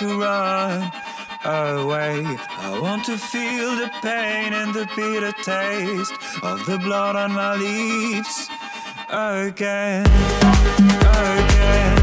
to run away. I want to feel the pain and the bitter taste of the blood on my lips again, again.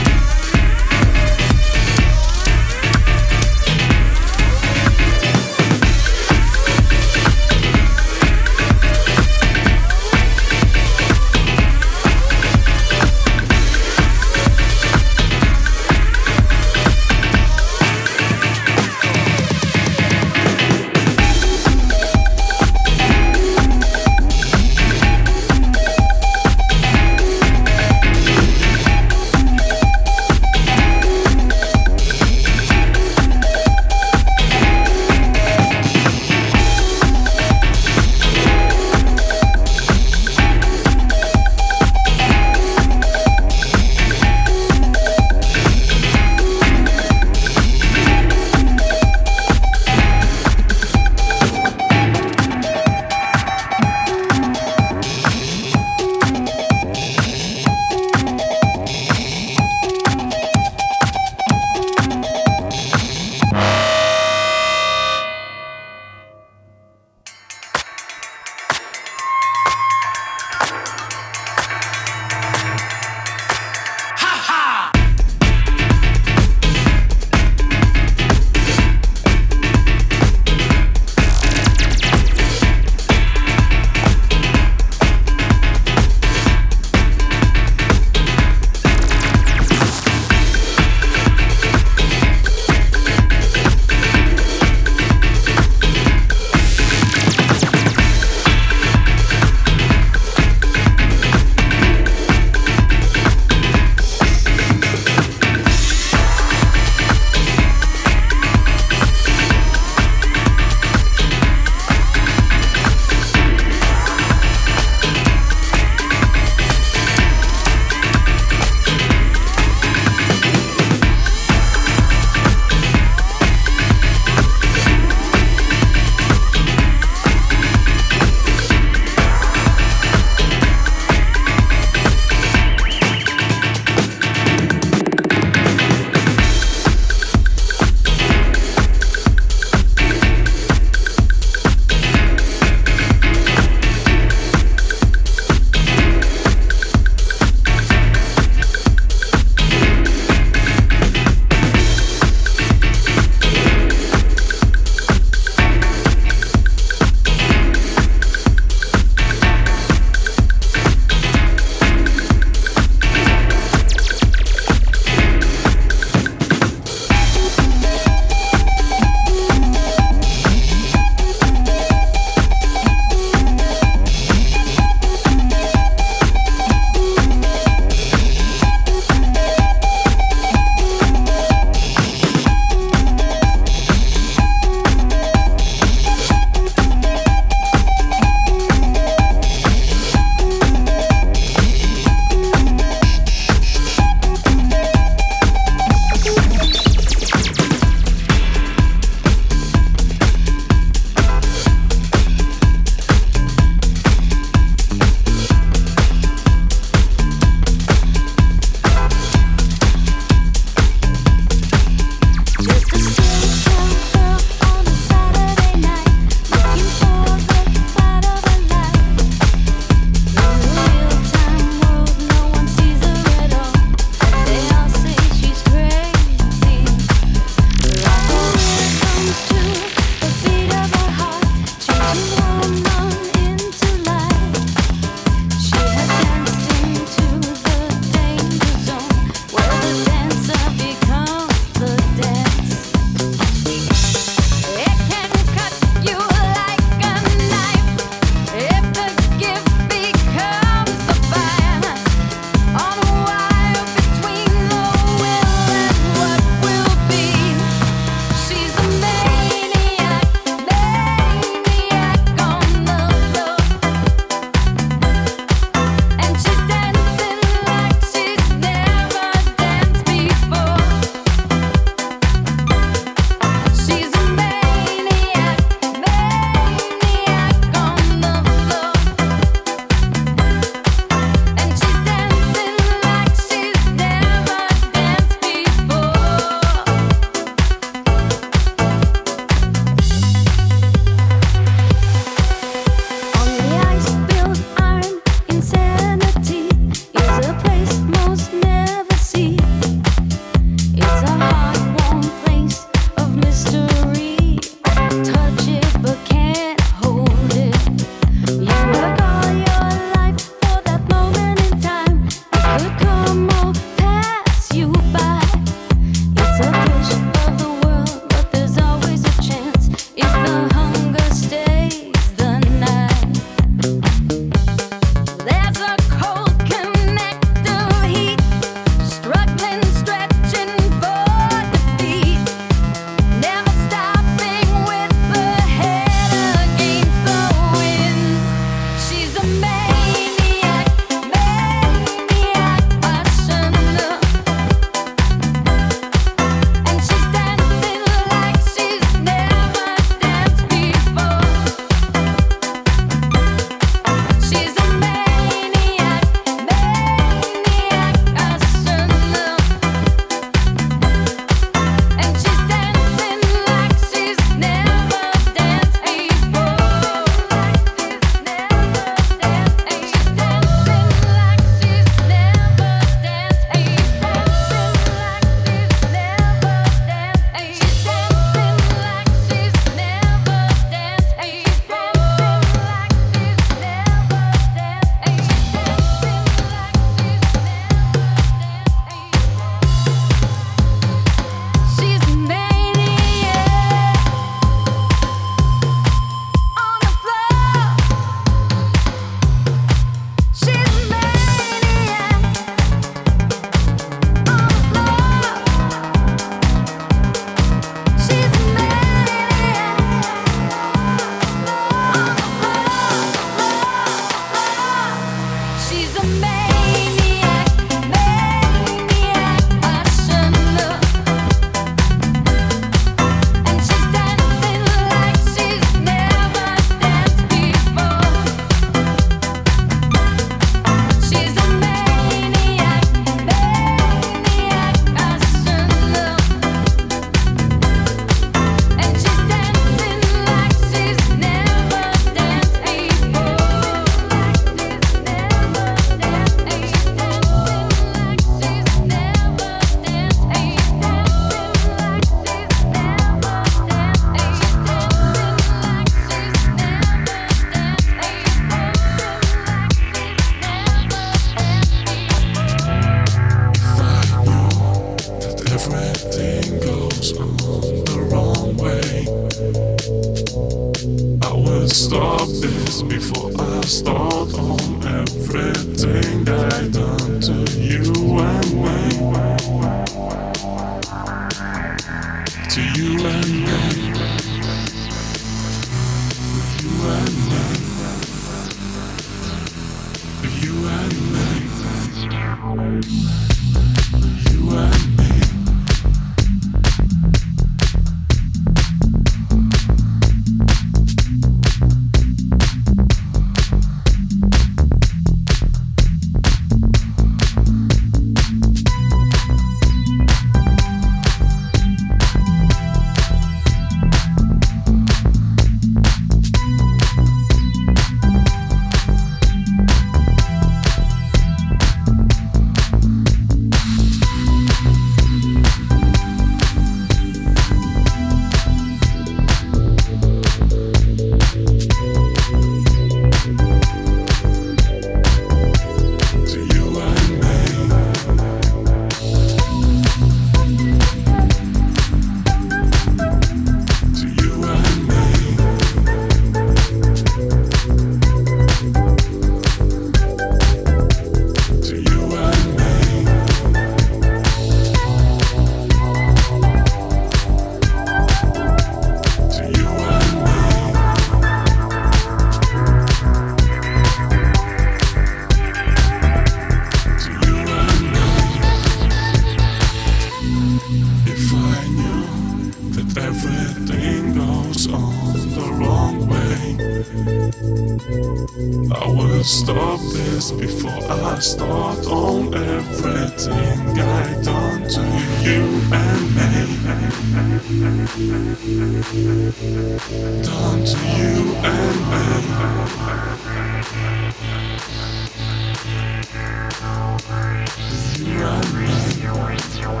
Your